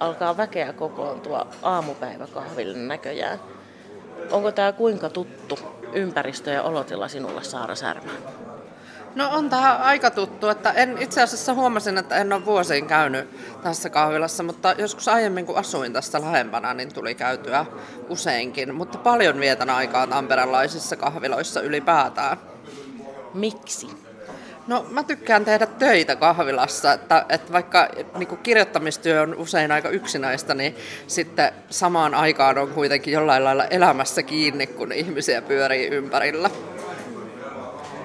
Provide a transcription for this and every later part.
Alkaa väkeä kokoontua aamupäiväkahville näköjään. Onko tämä kuinka tuttu ympäristö ja olotila sinulle, Saara Särmä? No on tähän aika tuttu, että en itse asiassa huomasin, että en ole vuosiin käynyt tässä kahvilassa, mutta joskus aiemmin kun asuin tässä lähempänä, niin tuli käytyä useinkin, mutta paljon vietän aikaa tamperelaisissa kahviloissa ylipäätään. Miksi? No mä tykkään tehdä töitä kahvilassa, että, että vaikka niin kuin kirjoittamistyö on usein aika yksinäistä, niin sitten samaan aikaan on kuitenkin jollain lailla elämässä kiinni, kun ihmisiä pyörii ympärillä.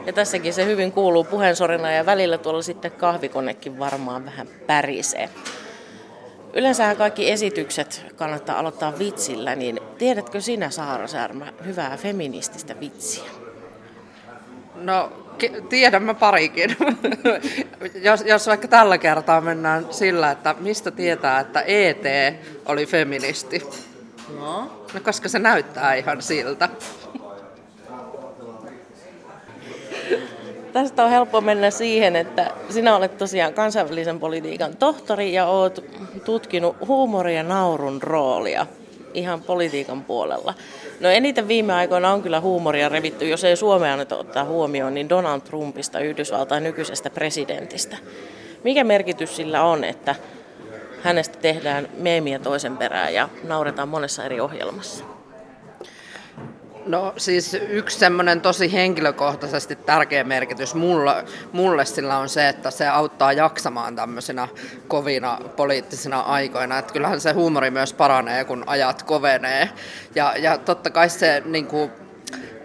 Ja tässäkin se hyvin kuuluu puheensorina ja välillä tuolla sitten kahvikonekin varmaan vähän pärisee. Yleensähän kaikki esitykset kannattaa aloittaa vitsillä, niin tiedätkö sinä Saara Särmä hyvää feminististä vitsiä? No tiedän mä parikin. jos, jos vaikka tällä kertaa mennään sillä, että mistä tietää, että ET oli feministi. No? No koska se näyttää ihan siltä. Tästä on helppo mennä siihen, että sinä olet tosiaan kansainvälisen politiikan tohtori ja olet tutkinut huumoria ja naurun roolia ihan politiikan puolella. No eniten viime aikoina on kyllä huumoria revitty, jos ei Suomea nyt ottaa huomioon, niin Donald Trumpista, Yhdysvaltain nykyisestä presidentistä. Mikä merkitys sillä on, että hänestä tehdään meemiä toisen perään ja nauretaan monessa eri ohjelmassa? No siis yksi semmoinen tosi henkilökohtaisesti tärkeä merkitys mulle, mulle sillä on se, että se auttaa jaksamaan tämmöisinä kovina poliittisina aikoina. Että kyllähän se huumori myös paranee, kun ajat kovenee. Ja, ja totta kai se niin kuin,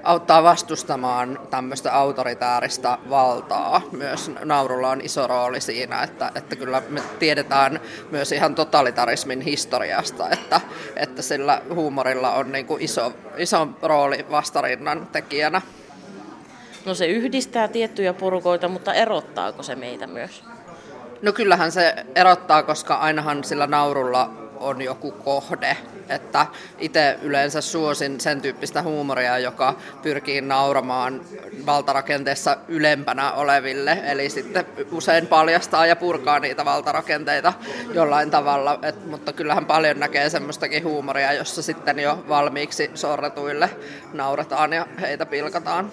auttaa vastustamaan tämmöistä autoritääristä valtaa. Myös naurulla on iso rooli siinä, että, että kyllä me tiedetään myös ihan totalitarismin historiasta, että, että sillä huumorilla on niin kuin iso, iso rooli vastarinnan tekijänä. No se yhdistää tiettyjä porukoita, mutta erottaako se meitä myös? No kyllähän se erottaa, koska ainahan sillä naurulla on joku kohde. Että itse yleensä suosin sen tyyppistä huumoria, joka pyrkii nauramaan valtarakenteessa ylempänä oleville. Eli sitten usein paljastaa ja purkaa niitä valtarakenteita jollain tavalla. Et, mutta kyllähän paljon näkee semmoistakin huumoria, jossa sitten jo valmiiksi sorretuille naurataan ja heitä pilkataan.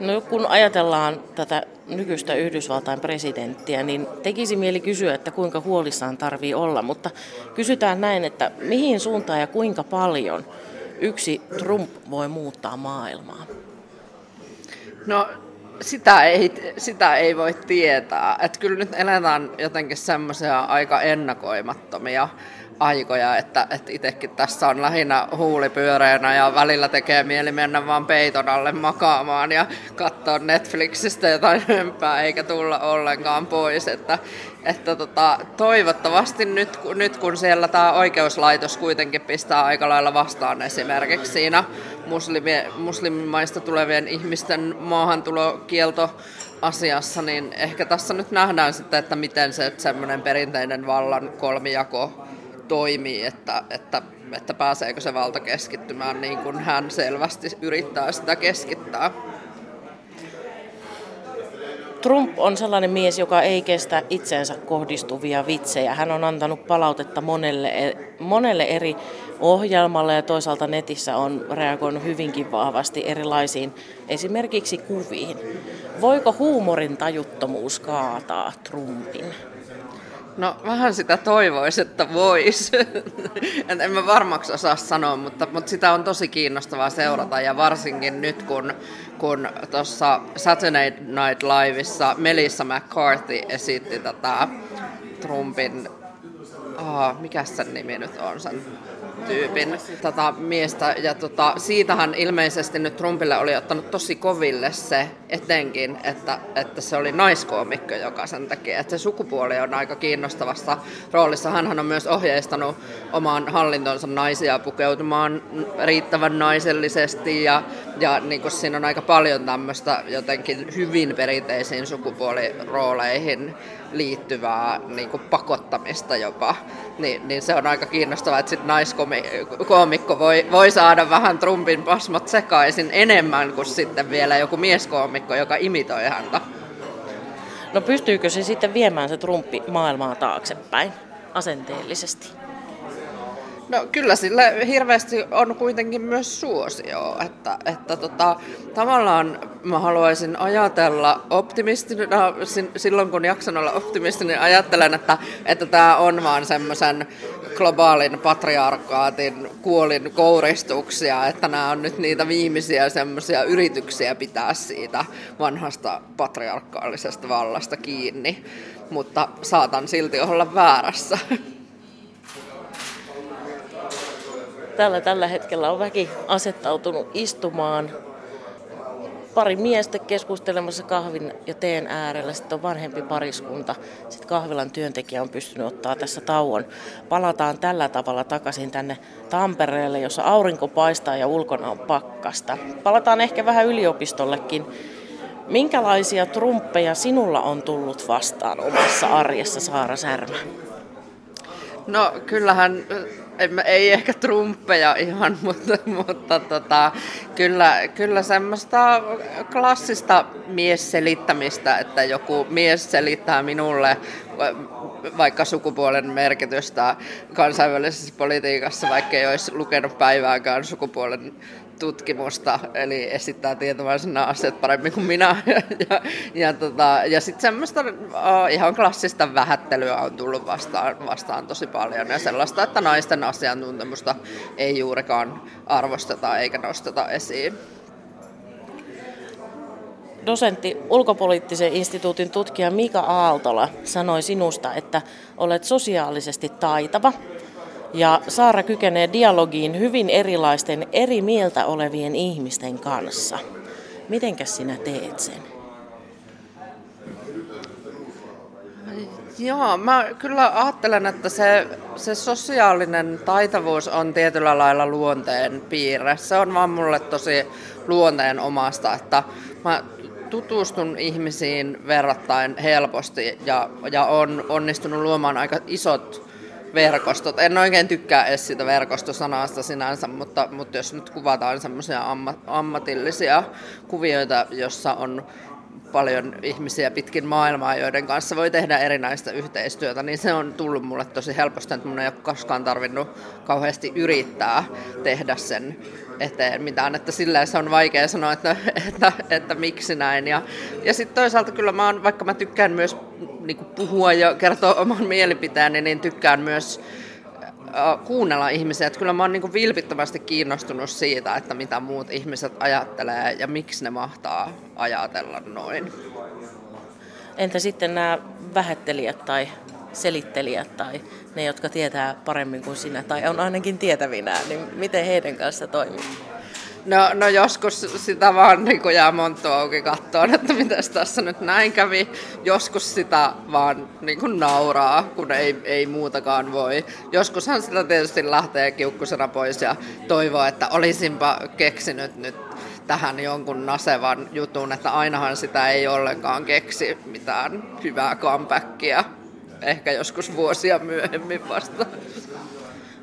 No kun ajatellaan tätä nykyistä Yhdysvaltain presidenttiä, niin tekisi mieli kysyä, että kuinka huolissaan tarvii olla, mutta kysytään näin, että mihin suuntaan ja kuinka paljon yksi Trump voi muuttaa maailmaa? No sitä ei, sitä ei voi tietää. Että kyllä nyt eletään jotenkin semmoisia aika ennakoimattomia aikoja, että, että itsekin tässä on lähinnä huulipyöreänä ja välillä tekee mieli mennä vaan peiton alle makaamaan ja katsoa Netflixistä jotain hömpää eikä tulla ollenkaan pois. Että, että tota, toivottavasti nyt, nyt kun siellä tämä oikeuslaitos kuitenkin pistää aika lailla vastaan esimerkiksi siinä muslimi, muslimimaista tulevien ihmisten maahantulokielto asiassa, niin ehkä tässä nyt nähdään sitten, että miten se semmoinen perinteinen vallan kolmijako toimii, että, että, että pääseekö se valta keskittymään niin kuin hän selvästi yrittää sitä keskittää. Trump on sellainen mies, joka ei kestä itseensä kohdistuvia vitsejä. Hän on antanut palautetta monelle, monelle eri ohjelmalle ja toisaalta netissä on reagoinut hyvinkin vahvasti erilaisiin esimerkiksi kuviin. Voiko huumorin tajuttomuus kaataa Trumpin? No vähän sitä toivoisi, että vois. en mä varmaksi osaa sanoa, mutta, mutta sitä on tosi kiinnostavaa seurata ja varsinkin nyt kun, kun tuossa Saturday Night Liveissa Melissa McCarthy esitti tätä Trumpin, oh, mikä sen nimi nyt on sen tyypin tota, miestä. Ja tota, siitähän ilmeisesti nyt Trumpille oli ottanut tosi koville se etenkin, että, että se oli naiskoomikko, joka sen teki. Että se sukupuoli on aika kiinnostavassa roolissa. Hän on myös ohjeistanut omaan hallintonsa naisia pukeutumaan riittävän naisellisesti ja, ja niin kuin siinä on aika paljon tämmöistä jotenkin hyvin perinteisiin sukupuolirooleihin liittyvää niin kuin pakottamista jopa, niin, niin se on aika kiinnostavaa, että sitten naiskoomikko voi, voi saada vähän Trumpin pasmat sekaisin enemmän kuin sitten vielä joku mieskoomikko, joka imitoi häntä. No pystyykö se sitten viemään se Trumpi maailmaa taaksepäin asenteellisesti? No kyllä sillä hirveästi on kuitenkin myös suosio, että, että tota, tavallaan mä haluaisin ajatella optimistina, silloin kun jaksan olla optimistinen, ajattelen, että, että tämä on vaan semmoisen globaalin patriarkaatin kuolin kouristuksia, että nämä on nyt niitä viimeisiä semmoisia yrityksiä pitää siitä vanhasta patriarkaalisesta vallasta kiinni, mutta saatan silti olla väärässä. Täällä tällä hetkellä on väki asettautunut istumaan. Pari miestä keskustelemassa kahvin ja teen äärellä. Sitten on vanhempi pariskunta. Sitten kahvilan työntekijä on pystynyt ottaa tässä tauon. Palataan tällä tavalla takaisin tänne Tampereelle, jossa aurinko paistaa ja ulkona on pakkasta. Palataan ehkä vähän yliopistollekin. Minkälaisia trumppeja sinulla on tullut vastaan omassa arjessa, Saara Särmä? No kyllähän ei ehkä trumppeja ihan, mutta, mutta tota, kyllä, kyllä semmoista klassista miesselittämistä, että joku mies selittää minulle vaikka sukupuolen merkitystä kansainvälisessä politiikassa, vaikka ei olisi lukenut päivääkään sukupuolen tutkimusta, eli esittää nämä asiat paremmin kuin minä. ja, ja, tota, ja sitten semmoista uh, ihan klassista vähättelyä on tullut vastaan, vastaan tosi paljon, ja sellaista, että naisten asiantuntemusta ei juurikaan arvosteta eikä nosteta esiin. Dosentti ulkopoliittisen instituutin tutkija Mika Aaltola sanoi sinusta, että olet sosiaalisesti taitava ja Saara kykenee dialogiin hyvin erilaisten eri mieltä olevien ihmisten kanssa. Mitenkäs sinä teet sen? Joo, mä kyllä ajattelen, että se, se sosiaalinen taitavuus on tietyllä lailla luonteen piirre. Se on vaan mulle tosi luonteen omasta, että mä tutustun ihmisiin verrattain helposti ja, ja on onnistunut luomaan aika isot verkostot. En oikein tykkää edes sitä verkostosanasta sinänsä, mutta, mutta jos nyt kuvataan semmoisia amma, ammatillisia kuvioita, jossa on paljon ihmisiä pitkin maailmaa, joiden kanssa voi tehdä erinäistä yhteistyötä, niin se on tullut mulle tosi helposti, että mun ei ole koskaan tarvinnut kauheasti yrittää tehdä sen eteen mitään, että sillä se on vaikea sanoa, että, että, että miksi näin. Ja, ja sitten toisaalta kyllä mä oon, vaikka mä tykkään myös niin puhua ja kertoa oman mielipiteeni, niin tykkään myös kuunnella ihmisiä. Että kyllä mä oon niin vilpittömästi kiinnostunut siitä, että mitä muut ihmiset ajattelee ja miksi ne mahtaa ajatella noin. Entä sitten nämä vähättelijät tai selittelijät tai ne, jotka tietää paremmin kuin sinä tai on ainakin tietävinä, niin miten heidän kanssa toimii? No, no joskus sitä vaan niin jää monttu auki kattoon, että mitä tässä nyt näin kävi. Joskus sitä vaan niin kuin nauraa, kun ei, ei muutakaan voi. Joskushan sitä tietysti lähtee kiukkusena pois ja toivoo, että olisinpa keksinyt nyt tähän jonkun nasevan jutun, että ainahan sitä ei ollenkaan keksi mitään hyvää comebackia. Ehkä joskus vuosia myöhemmin vasta.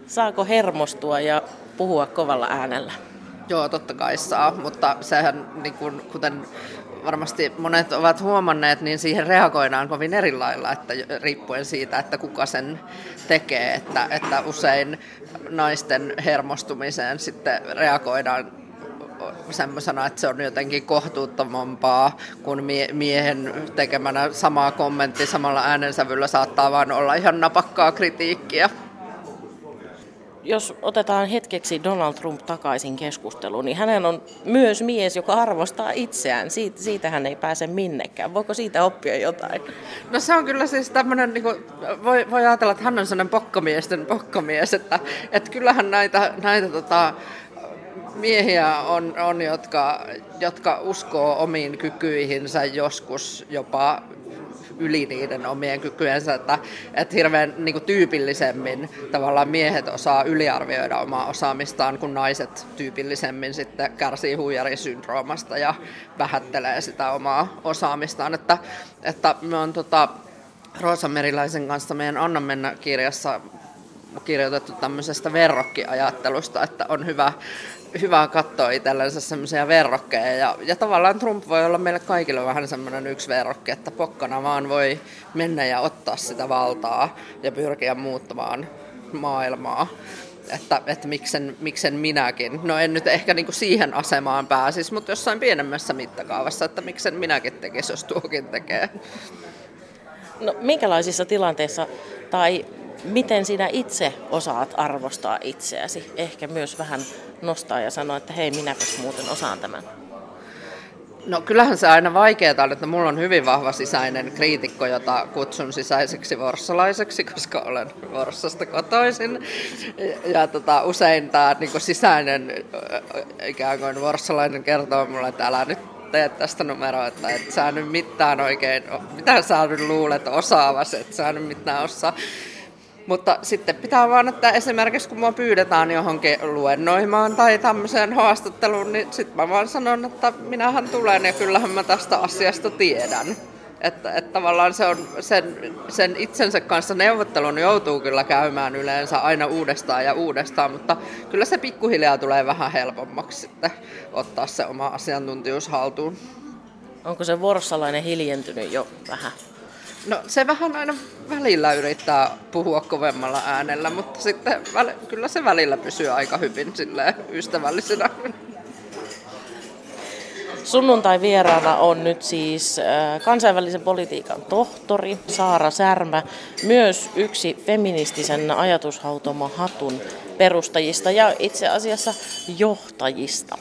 Saako hermostua ja puhua kovalla äänellä? Joo, totta kai saa, mutta sehän, niin kuin, kuten varmasti monet ovat huomanneet, niin siihen reagoidaan kovin eri lailla, että riippuen siitä, että kuka sen tekee, että, että usein naisten hermostumiseen sitten reagoidaan semmoisena, että se on jotenkin kohtuuttomampaa kuin miehen tekemänä sama kommentti samalla äänensävyllä saattaa vaan olla ihan napakkaa kritiikkiä jos otetaan hetkeksi Donald Trump takaisin keskusteluun, niin hänen on myös mies, joka arvostaa itseään. Siitä, siitä hän ei pääse minnekään. Voiko siitä oppia jotain? No se on kyllä siis tämmöinen, niin voi, voi ajatella, että hän on sellainen pokkamiesten pokkamies, että, että kyllähän näitä, näitä tota, miehiä on, on jotka, jotka uskoo omiin kykyihinsä joskus jopa yli niiden omien kykyensä, että, että hirveän niin kuin tyypillisemmin tavallaan miehet osaa yliarvioida omaa osaamistaan, kun naiset tyypillisemmin sitten kärsii huijarisyndroomasta ja vähättelee sitä omaa osaamistaan. Että, että me on tota, Roosa Meriläisen kanssa meidän Anna mennä kirjassa kirjoitettu tämmöisestä verrokkiajattelusta, että on hyvä hyvä katsoa itsellensä semmoisia verrokkeja. Ja, ja tavallaan Trump voi olla meille kaikille vähän semmoinen yksi verrokki, että pokkana vaan voi mennä ja ottaa sitä valtaa ja pyrkiä muuttamaan maailmaa. Että, että miksen, miksen minäkin. No en nyt ehkä niin kuin siihen asemaan pääsisi, mutta jossain pienemmässä mittakaavassa, että miksen minäkin tekisi, jos tuokin tekee. No minkälaisissa tilanteissa tai miten sinä itse osaat arvostaa itseäsi? Ehkä myös vähän nostaa ja sanoa, että hei, minäpäs muuten osaan tämän. No kyllähän se aina vaikeaa on, että mulla on hyvin vahva sisäinen kriitikko, jota kutsun sisäiseksi vorsalaiseksi, koska olen Vorssasta kotoisin. Ja, ja tota, usein tämä niin sisäinen ikään kuin vorssalainen kertoo mulle, että älä nyt tee tästä numeroa, että et sä nyt mitään oikein, mitä sä nyt luulet osaavasi, että sä nyt mitään osaa. Mutta sitten pitää vaan, että esimerkiksi kun mua pyydetään johonkin luennoimaan tai tämmöiseen haastatteluun, niin sitten mä vaan sanon, että minähän tulen ja kyllähän mä tästä asiasta tiedän. Että, että tavallaan se on, sen, sen itsensä kanssa neuvottelun joutuu kyllä käymään yleensä aina uudestaan ja uudestaan, mutta kyllä se pikkuhiljaa tulee vähän helpommaksi sitten ottaa se oma asiantuntijuus haltuun. Onko se vorssalainen hiljentynyt jo vähän? No se vähän aina välillä yrittää puhua kovemmalla äänellä, mutta sitten kyllä se välillä pysyy aika hyvin ystävällisenä. Sunnuntai vieraana on nyt siis äh, kansainvälisen politiikan tohtori Saara Särmä, myös yksi feministisen ajatushautomo Hatun perustajista ja itse asiassa johtajista.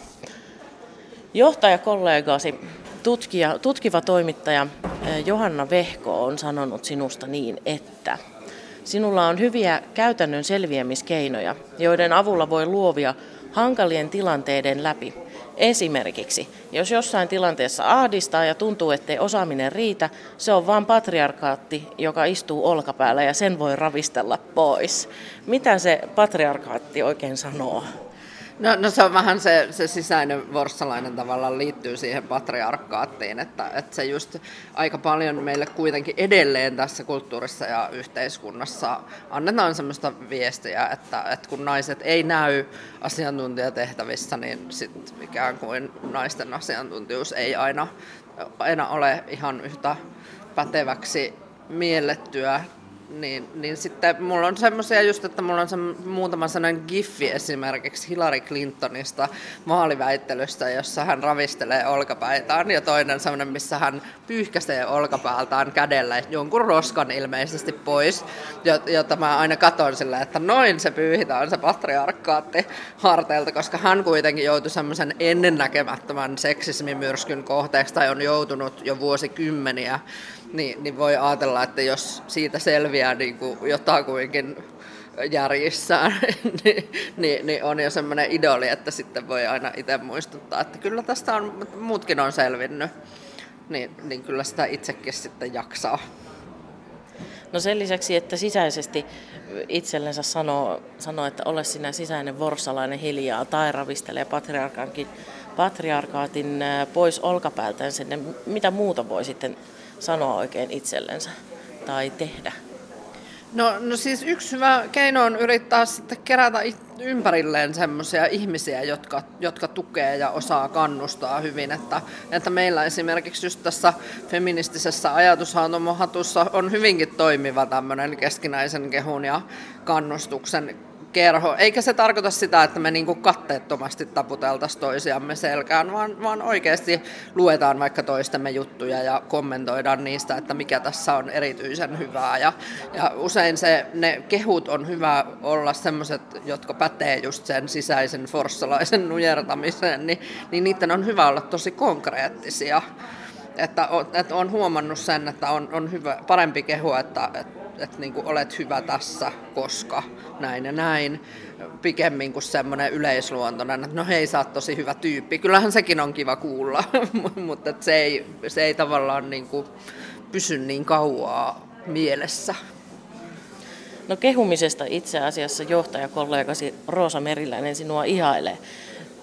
Johtajakollegasi, tutkija, tutkiva toimittaja äh, Johanna Vehko on sanonut sinusta niin, että sinulla on hyviä käytännön selviämiskeinoja, joiden avulla voi luovia hankalien tilanteiden läpi Esimerkiksi, jos jossain tilanteessa ahdistaa ja tuntuu, ettei osaaminen riitä, se on vain patriarkaatti, joka istuu olkapäällä ja sen voi ravistella pois. Mitä se patriarkaatti oikein sanoo? No, no se on vähän se, se sisäinen vorssalainen tavallaan liittyy siihen patriarkaattiin, että, että se just aika paljon meille kuitenkin edelleen tässä kulttuurissa ja yhteiskunnassa annetaan sellaista viestiä, että, että kun naiset ei näy asiantuntijatehtävissä, niin sit ikään kuin naisten asiantuntijuus ei aina, aina ole ihan yhtä päteväksi miellettyä niin, niin sitten mulla on semmoisia just, että mulla on se muutama sellainen giffi esimerkiksi Hillary Clintonista vaaliväittelystä, jossa hän ravistelee olkapäitään ja toinen semmoinen, missä hän pyyhkäsee olkapäältään kädellä jonkun roskan ilmeisesti pois, jota mä aina katon sillä, että noin se pyyhitään se patriarkkaatti harteilta, koska hän kuitenkin joutui semmoisen ennennäkemättömän seksismimyrskyn kohteeksi tai on joutunut jo vuosikymmeniä niin, niin voi ajatella, että jos siitä selviää niin kuin jotakuinkin järjissään, niin, niin, niin on jo semmoinen idoli, että sitten voi aina itse muistuttaa, että kyllä tästä on, muutkin on selvinnyt, niin, niin kyllä sitä itsekin sitten jaksaa. No sen lisäksi, että sisäisesti itsellensä sanoo, sanoo että ole sinä sisäinen vorsalainen hiljaa tai ravistelee patriarkaatin, pois olkapäältään sinne, mitä muuta voi sitten sanoa oikein itsellensä tai tehdä? No, no siis yksi hyvä keino on yrittää sitten kerätä ympärilleen semmoisia ihmisiä, jotka, jotka tukee ja osaa kannustaa hyvin. Että, että meillä esimerkiksi just tässä feministisessä ajatushautomohatussa on hyvinkin toimiva tämmöinen keskinäisen kehun ja kannustuksen kerho. Eikä se tarkoita sitä, että me niinku katteettomasti taputeltaisiin toisiamme selkään, vaan, vaan oikeasti luetaan vaikka toistemme juttuja ja kommentoidaan niistä, että mikä tässä on erityisen hyvää. Ja, ja usein se, ne kehut on hyvä olla sellaiset, jotka pätee just sen sisäisen forssalaisen nujertamiseen, niin, niin niiden on hyvä olla tosi konkreettisia. Että, että on huomannut sen, että on, on hyvä, parempi kehua, että, että että niin kuin olet hyvä tässä, koska näin ja näin, pikemmin kuin semmoinen yleisluontoinen, että no hei, sä oot tosi hyvä tyyppi. Kyllähän sekin on kiva kuulla, mutta se ei, se ei tavallaan niin kuin pysy niin kauaa mielessä. No kehumisesta itse asiassa johtajakollegasi Roosa Meriläinen sinua ihailee.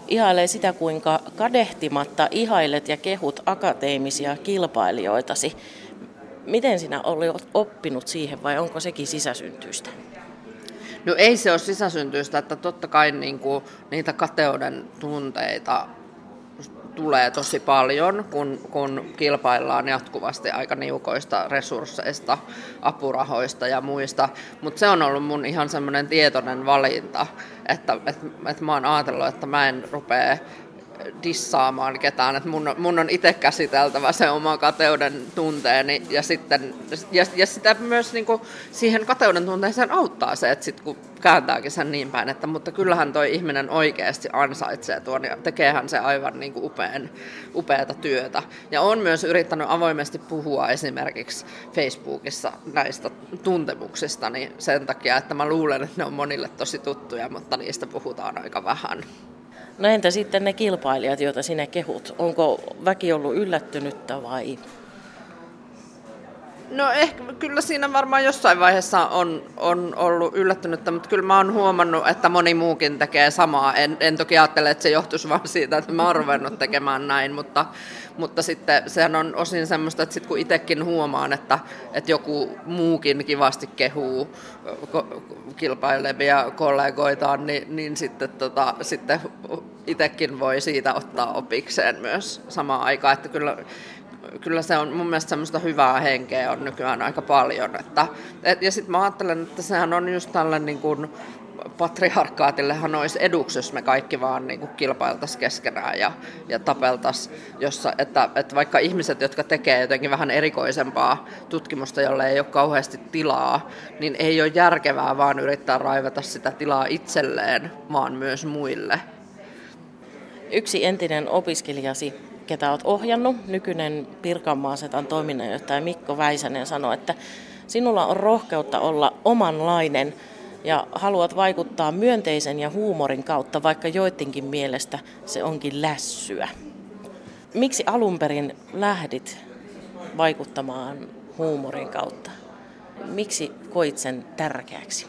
Ihailee sitä, kuinka kadehtimatta ihailet ja kehut akateemisia kilpailijoitasi. Miten sinä olet oppinut siihen vai onko sekin sisäsyntyistä? No ei se ole sisäsyntyistä, että totta kai niin kuin, niitä kateuden tunteita tulee tosi paljon, kun, kun kilpaillaan jatkuvasti aika niukoista resursseista, apurahoista ja muista. Mutta se on ollut mun ihan semmoinen tietoinen valinta, että et, et mä oon ajatellut, että mä en rupea dissaamaan ketään, että mun, mun on itse käsiteltävä se oma kateuden tunteeni ja sitten ja, ja sitä myös niin kuin, siihen kateuden tunteeseen auttaa se, että sit kun kääntääkin sen niin päin, että mutta kyllähän toi ihminen oikeasti ansaitsee tuon ja tekeehän se aivan niin kuin upean, upeata työtä. Ja on myös yrittänyt avoimesti puhua esimerkiksi Facebookissa näistä tuntemuksista niin sen takia, että mä luulen, että ne on monille tosi tuttuja, mutta niistä puhutaan aika vähän. No entä sitten ne kilpailijat, joita sinä kehut? Onko väki ollut yllättynyttä vai? No ehkä kyllä siinä varmaan jossain vaiheessa on, on ollut yllättynyttä, mutta kyllä mä oon huomannut, että moni muukin tekee samaa. En, en toki ajattele, että se johtuisi vaan siitä, että mä oon ruvennut tekemään näin, mutta, mutta sitten sehän on osin semmoista, että sit kun itsekin huomaan, että, että joku muukin kivasti kehuu kilpailevia kollegoitaan, niin, niin sitten, tota, sitten itsekin voi siitä ottaa opikseen myös samaan aikaan. Että kyllä, kyllä se on mun mielestä semmoista hyvää henkeä on nykyään aika paljon. Että, et, ja sitten mä ajattelen, että sehän on just tällainen niin kuin, patriarkaatillehan olisi eduksi, jos me kaikki vaan niin kuin kilpailtaisiin keskenään ja, ja tapeltaisiin, jossa, että, että vaikka ihmiset, jotka tekee jotenkin vähän erikoisempaa tutkimusta, jolle ei ole kauheasti tilaa, niin ei ole järkevää vaan yrittää raivata sitä tilaa itselleen, vaan myös muille. Yksi entinen opiskelijasi, ketä olet ohjannut, nykyinen Pirkanmaan setan toiminnanjohtaja Mikko Väisänen sanoi, että sinulla on rohkeutta olla omanlainen – ja haluat vaikuttaa myönteisen ja huumorin kautta, vaikka joidenkin mielestä se onkin lässyä. Miksi alun perin lähdit vaikuttamaan huumorin kautta? Miksi koit sen tärkeäksi?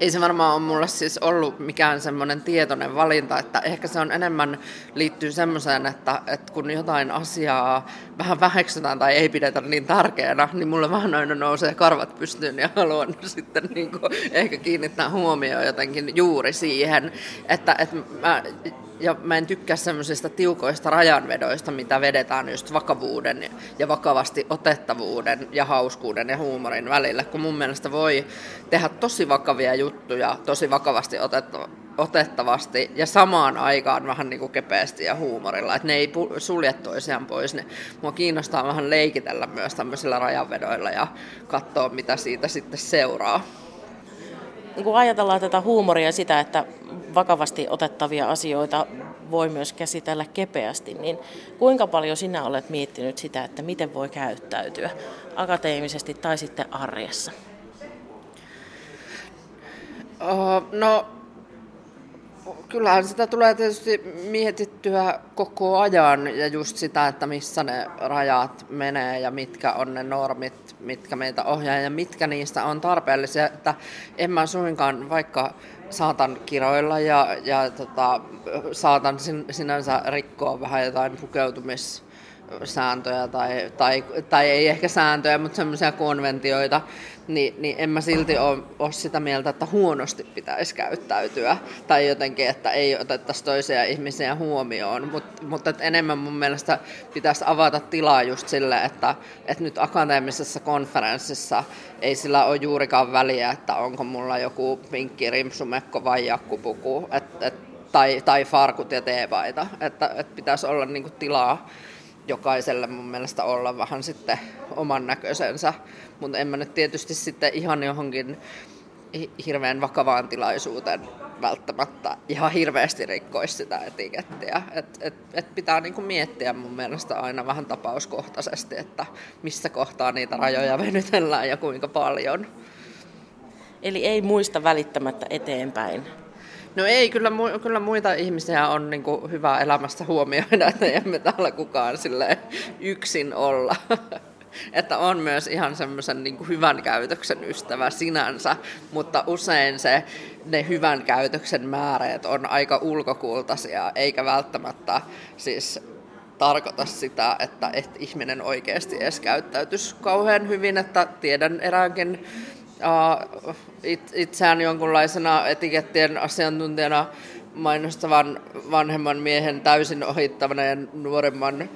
Ei se varmaan ole mulle siis ollut mikään semmoinen tietoinen valinta, että ehkä se on enemmän liittyy semmoiseen, että, että kun jotain asiaa vähän väheksytään tai ei pidetä niin tärkeänä, niin mulle vähän aina nousee karvat pystyyn ja haluan sitten niin kuin ehkä kiinnittää huomioon jotenkin juuri siihen, että, että mä ja mä en tykkää semmoisista tiukoista rajanvedoista, mitä vedetään just vakavuuden ja vakavasti otettavuuden ja hauskuuden ja huumorin välillä, kun mun mielestä voi tehdä tosi vakavia juttuja tosi vakavasti otettavasti ja samaan aikaan vähän niin kuin kepeästi ja huumorilla, että ne ei sulje toisiaan pois. Ne, mua kiinnostaa vähän leikitellä myös tämmöisillä rajanvedoilla ja katsoa, mitä siitä sitten seuraa kun ajatellaan tätä huumoria ja sitä, että vakavasti otettavia asioita voi myös käsitellä kepeästi, niin kuinka paljon sinä olet miettinyt sitä, että miten voi käyttäytyä akateemisesti tai sitten arjessa? Uh, no kyllähän sitä tulee tietysti mietittyä koko ajan ja just sitä, että missä ne rajat menee ja mitkä on ne normit, mitkä meitä ohjaa ja mitkä niistä on tarpeellisia. Että en mä suinkaan vaikka saatan kiroilla ja, ja tota, saatan sin, sinänsä rikkoa vähän jotain pukeutumis sääntöjä tai, tai, tai ei ehkä sääntöjä, mutta semmoisia konventioita, niin, niin en mä silti ole, sitä mieltä, että huonosti pitäisi käyttäytyä. Tai jotenkin, että ei otettaisi toisia ihmisiä huomioon, Mut, mutta että enemmän mun mielestä pitäisi avata tilaa just sille, että, että nyt akateemisessa konferenssissa ei sillä ole juurikaan väliä, että onko mulla joku pinkki rimsumekko vai jakkupuku, et, et, tai, tai farkut ja teepaita, että, että pitäisi olla niinku tilaa jokaiselle mun mielestä olla vähän sitten oman näköisensä, mutta en mä nyt tietysti sitten ihan johonkin hirveän vakavaan tilaisuuteen välttämättä ihan hirveästi rikkoisi sitä etikettiä. Et, et, et pitää niinku miettiä mun mielestä aina vähän tapauskohtaisesti, että missä kohtaa niitä rajoja venytellään ja kuinka paljon. Eli ei muista välittämättä eteenpäin No ei, kyllä, kyllä muita ihmisiä on niin kuin hyvä elämässä huomioida, että emme täällä kukaan sille yksin olla. että on myös ihan semmoisen niin hyvän käytöksen ystävä sinänsä, mutta usein se, ne hyvän käytöksen määreet on aika ulkokultaisia, eikä välttämättä siis tarkoita sitä, että, että ihminen oikeasti edes käyttäytyisi kauhean hyvin, että tiedän eräänkin itseään jonkunlaisena etikettien asiantuntijana mainostavan vanhemman miehen täysin ohittaneen nuoremman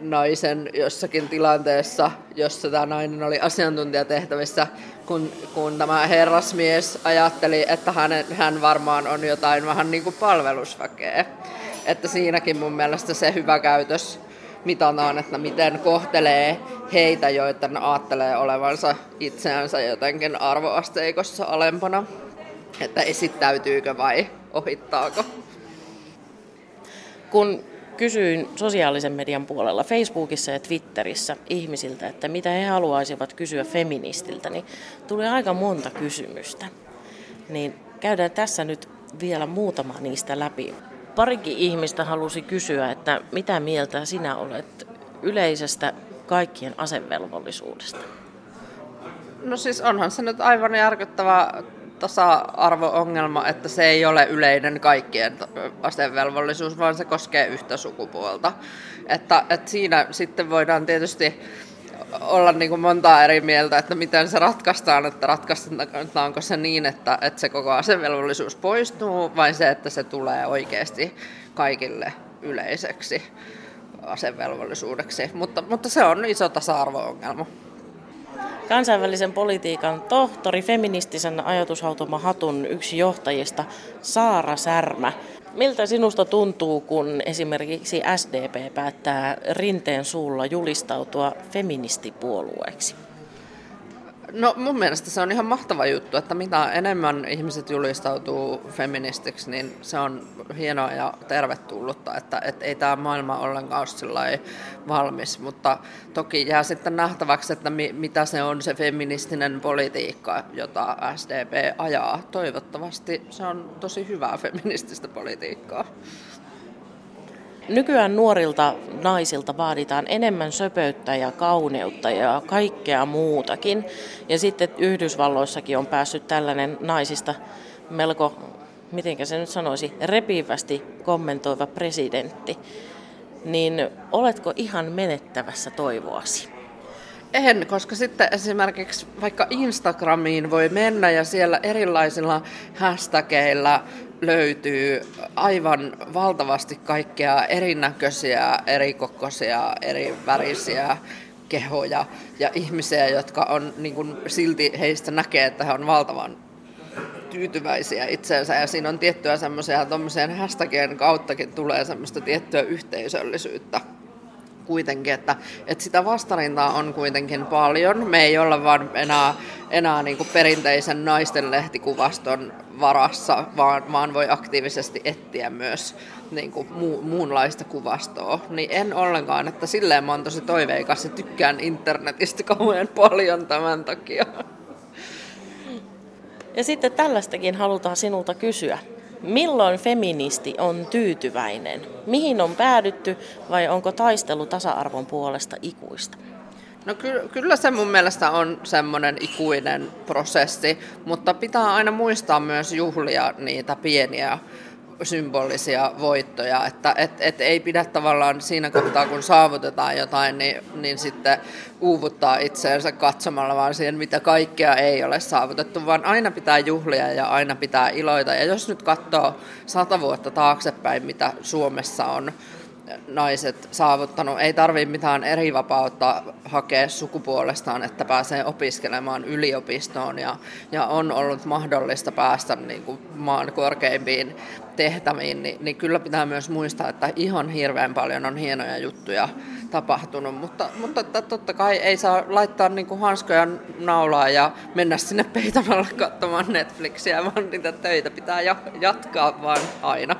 naisen jossakin tilanteessa, jossa tämä nainen oli asiantuntijatehtävissä, kun, kun tämä herrasmies ajatteli, että hän, hän varmaan on jotain vähän niin kuin palvelusväkeä. Että siinäkin mun mielestä se hyvä käytös mitataan, että miten kohtelee heitä, joita ajattelee olevansa itseänsä jotenkin arvoasteikossa alempana. Että esittäytyykö vai ohittaako. Kun kysyin sosiaalisen median puolella Facebookissa ja Twitterissä ihmisiltä, että mitä he haluaisivat kysyä feministiltä, niin tuli aika monta kysymystä. Niin käydään tässä nyt vielä muutama niistä läpi. Parikin ihmistä halusi kysyä, että mitä mieltä sinä olet yleisestä kaikkien asevelvollisuudesta? No siis onhan se nyt aivan järkyttävä tasa-arvo-ongelma, että se ei ole yleinen kaikkien asevelvollisuus, vaan se koskee yhtä sukupuolta. Että, että siinä sitten voidaan tietysti olla niin kuin montaa eri mieltä, että miten se ratkaistaan, että ratkaistetaanko se niin, että, että se koko asevelvollisuus poistuu, vai se, että se tulee oikeasti kaikille yleiseksi asevelvollisuudeksi. Mutta, mutta se on iso tasa-arvo-ongelma kansainvälisen politiikan tohtori, feministisen ajatushautoma Hatun yksi johtajista, Saara Särmä. Miltä sinusta tuntuu, kun esimerkiksi SDP päättää rinteen suulla julistautua feministipuolueeksi? No mun mielestä se on ihan mahtava juttu, että mitä enemmän ihmiset julistautuu feministiksi, niin se on hienoa ja tervetullutta, että, että ei tämä maailma ollenkaan ole valmis, mutta toki jää sitten nähtäväksi, että mi, mitä se on se feministinen politiikka, jota SDP ajaa. Toivottavasti se on tosi hyvää feminististä politiikkaa. Nykyään nuorilta naisilta vaaditaan enemmän söpöyttä ja kauneutta ja kaikkea muutakin. Ja sitten Yhdysvalloissakin on päässyt tällainen naisista melko, miten se nyt sanoisi, repivästi kommentoiva presidentti. Niin oletko ihan menettävässä toivoasi? En, koska sitten esimerkiksi vaikka Instagramiin voi mennä ja siellä erilaisilla hashtageilla löytyy aivan valtavasti kaikkea erinäköisiä, erikokoisia, eri värisiä kehoja ja ihmisiä, jotka on niin kuin, silti heistä näkee, että he on valtavan tyytyväisiä itseensä. Ja siinä on tiettyä semmoisia tuommoisen hashtagien kauttakin tulee semmoista tiettyä yhteisöllisyyttä kuitenkin, että, että sitä vastarintaa on kuitenkin paljon. Me ei olla vaan enää, enää niin kuin perinteisen naisten lehtikuvaston varassa, vaan, vaan voi aktiivisesti etsiä myös niin kuin mu, muunlaista kuvastoa. Niin en ollenkaan, että silleen mä oon tosi toiveikas ja tykkään internetistä kauhean paljon tämän takia. Ja sitten tällaistakin halutaan sinulta kysyä. Milloin feministi on tyytyväinen? Mihin on päädytty vai onko taistelu tasa-arvon puolesta ikuista? No ky- kyllä se mun mielestä on semmoinen ikuinen prosessi, mutta pitää aina muistaa myös juhlia niitä pieniä symbolisia voittoja, että et, et ei pidä tavallaan siinä kohtaa, kun saavutetaan jotain, niin, niin sitten uuvuttaa itseensä katsomalla vaan siihen, mitä kaikkea ei ole saavutettu, vaan aina pitää juhlia ja aina pitää iloita. Ja jos nyt katsoo sata vuotta taaksepäin, mitä Suomessa on naiset saavuttanut. Ei tarvitse mitään eri vapautta hakea sukupuolestaan, että pääsee opiskelemaan yliopistoon ja, ja on ollut mahdollista päästä niin kuin maan korkeimpiin tehtäviin, niin, niin kyllä pitää myös muistaa, että ihan hirveän paljon on hienoja juttuja tapahtunut, mutta, mutta totta kai ei saa laittaa niin kuin hanskoja naulaa ja mennä sinne peitämällä katsomaan Netflixiä, vaan niitä töitä pitää jatkaa vaan aina.